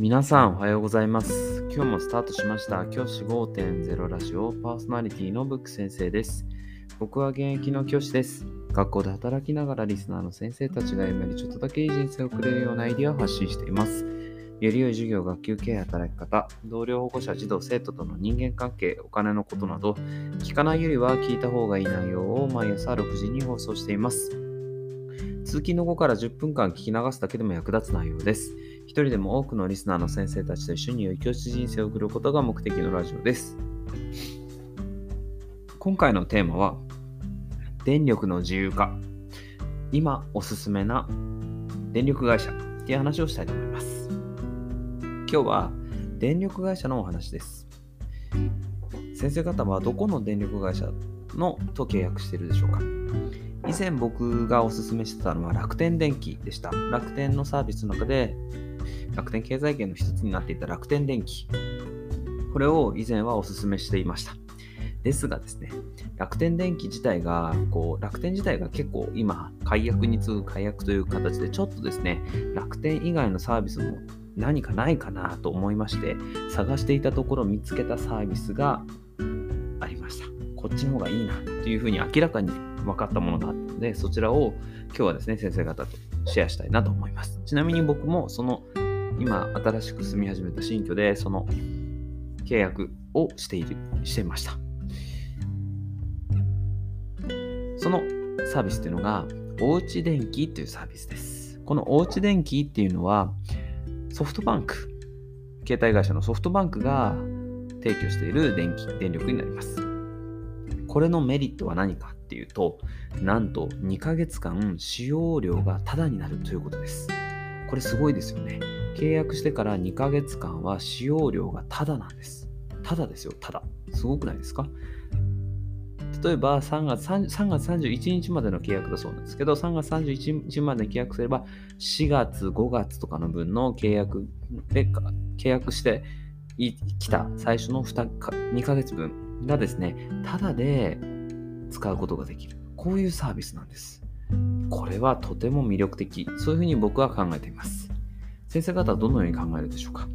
皆さんおはようございます。今日もスタートしました。教師5.0ラジオパーソナリティのブック先生です。僕は現役の教師です。学校で働きながらリスナーの先生たちが今よりちょっとだけいい人生を送れるようなアイデアを発信しています。より良い授業、学級経営、働き方、同僚保護者、児童、生徒との人間関係、お金のことなど、聞かないよりは聞いた方がいい内容を毎朝6時に放送しています。通勤の後から10分間聞き流すだけでも役立つ内容です。一人でも多くのリスナーの先生たちと一緒に良い教師人生を送ることが目的のラジオです。今回のテーマは、電力の自由化。今おすすめな電力会社っていう話をしたいと思います。今日は電力会社のお話です。先生方はどこの電力会社のと契約しているでしょうか？以前僕がおすすめしてたのは楽天電気でした。楽天のサービスの中で楽天経済圏の一つになっていた楽天電気。これを以前はおすすめしていました。ですがですね、楽天電気自体が、こう、楽天自体が結構今、解約に次ぐ解約という形で、ちょっとですね、楽天以外のサービスも何かないかなと思いまして、探していたところ見つけたサービスがありました。こっちの方がいいなというふうに明らかに分かったものがあったので、そちらを今日はですね、先生方とシェアしたいなと思います。ちなみに僕もその今新しく住み始めた新居でその契約をしている、していました。そのサービスっていうのが、おうち電気っていうサービスです。このおうち電気っていうのは、ソフトバンク、携帯会社のソフトバンクが提供している電気、電力になります。これのメリットは何かっていうと、なんと2ヶ月間使用料がタダになるということです。これすごいですよね。契約してから2ヶ月間は使用料がタダなんです。タダですよ、タダ。すごくないですか？例えば3月 ,3 月31日までの契約だそうなんですけど、3月31日まで契約すれば、4月、5月とかの分の契約で契約してきた最初の 2, か2ヶ月分がですね、ただで使うことができる。こういうサービスなんです。これはとても魅力的。そういうふうに僕は考えています。先生方はどのように考えるでしょうか？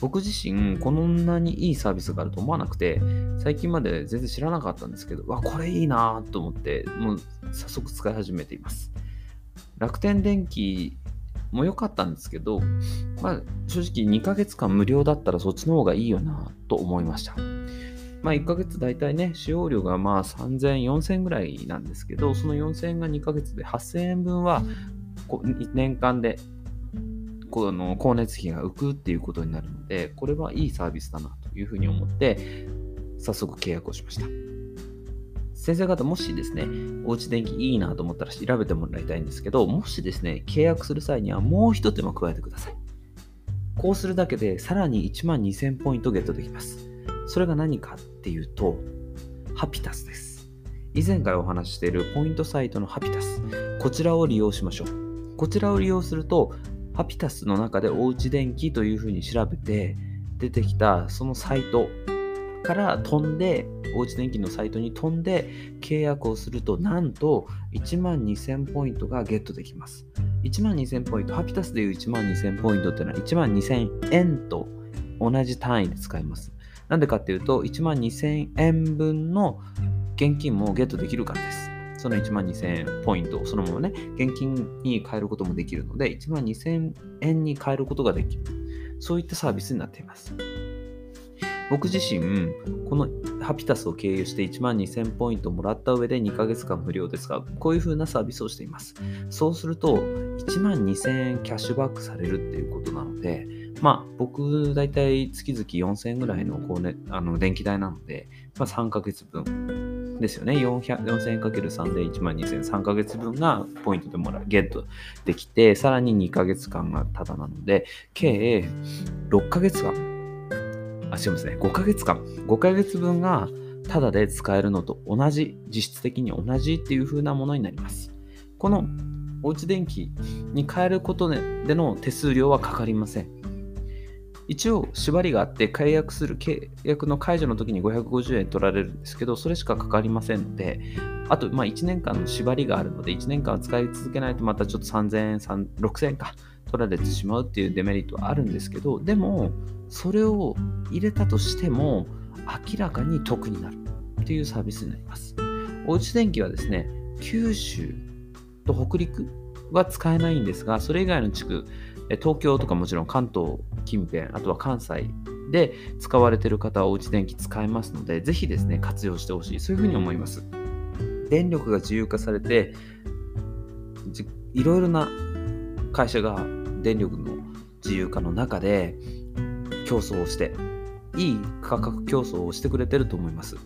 僕自身、こんなにいいサービスがあると思わなくて、最近まで全然知らなかったんですけど、わ、これいいなと思って、もう早速使い始めています。楽天電気も良かったんですけど、まあ、正直2ヶ月間無料だったらそっちの方がいいよなと思いました。まあ、1ヶ月大体ね、使用料がまあ3000、4000ぐらいなんですけど、その4000円が2ヶ月で8000円分は年間でこの光熱費が浮くっていうことになるので、これはいいサービスだなというふうに思って、早速契約をしました。先生方、もしですね、おうち電気いいなと思ったら調べてもらいたいんですけど、もしですね、契約する際にはもう一手間加えてください。こうするだけでさらに1万2000ポイントゲットできます。それが何かっていうと、ハピタスです。以前からお話ししているポイントサイトのハピタス。こちらを利用しましょう。こちらを利用すると、ハピタスの中でおうち電気というふうに調べて出てきたそのサイトから飛んで、おうち電気のサイトに飛んで契約をすると、なんと1万2000ポイントがゲットできます。1万2000ポイント、ハピタスでいう1万2000ポイントっていうのは1万2000円と同じ単位で使います。なんでかっていうと、1万2000円分の現金もゲットできるからです。その1万2000ポイントそのままね、現金に変えることもできるので、1万2000円に変えることができる。そういったサービスになっています。僕自身、このハピタスを経由して1万2000ポイントもらった上で2ヶ月間無料ですが、こういう風なサービスをしています。そうすると、1万2000円キャッシュバックされるっていうことなので、まあ、僕、だいたい月々4000円ぐらいのこう、ね、あの電気代なので、まあ、3ヶ月分ですよね。4000円かける3で1万2000円、3ヶ月分がポイントでもらう、ゲットできて、さらに2ヶ月間がタダなので、計6ヶ月間、あ、違いますね、5ヶ月間、5ヶ月分がタダで使えるのと同じ、実質的に同じっていう風なものになります。このおうち電気に変えることでの手数料はかかりません。一応縛りがあって契約する契約の解除の時に550円取られるんですけどそれしかかかりませんのであとまあ1年間の縛りがあるので1年間使い続けないとまたちょっと3000円6000円か取られてしまうっていうデメリットはあるんですけどでもそれを入れたとしても明らかに得になるっていうサービスになります。おうち電気はですね九州と北陸は使えないんですがそれ以外の地区東京とかもちろん関東近辺あとは関西で使われている方はおうち電気使えますのでぜひですね活用してほしい。そういうふうに思います。電力が自由化されていろいろな会社が電力の自由化の中で競争をしていい価格競争をしてくれてると思います。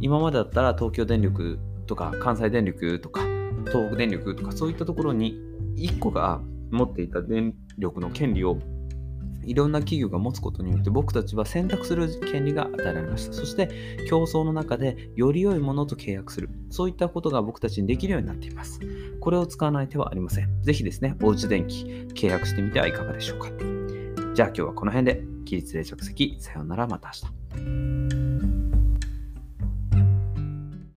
今までだったら東京電力とか関西電力とか東北電力とかそういったところに1個が持っていた電力の権利をいろんな企業が持つことによって僕たちは選択する権利が与えられました。そして競争の中でより良いものと契約する。そういったことが僕たちにできるようになっています。これを使わない手はありません。ぜひですね、おうち電気契約してみてはいかがでしょうか。じゃあ今日はこの辺で、起立で着席、さようならまた明日。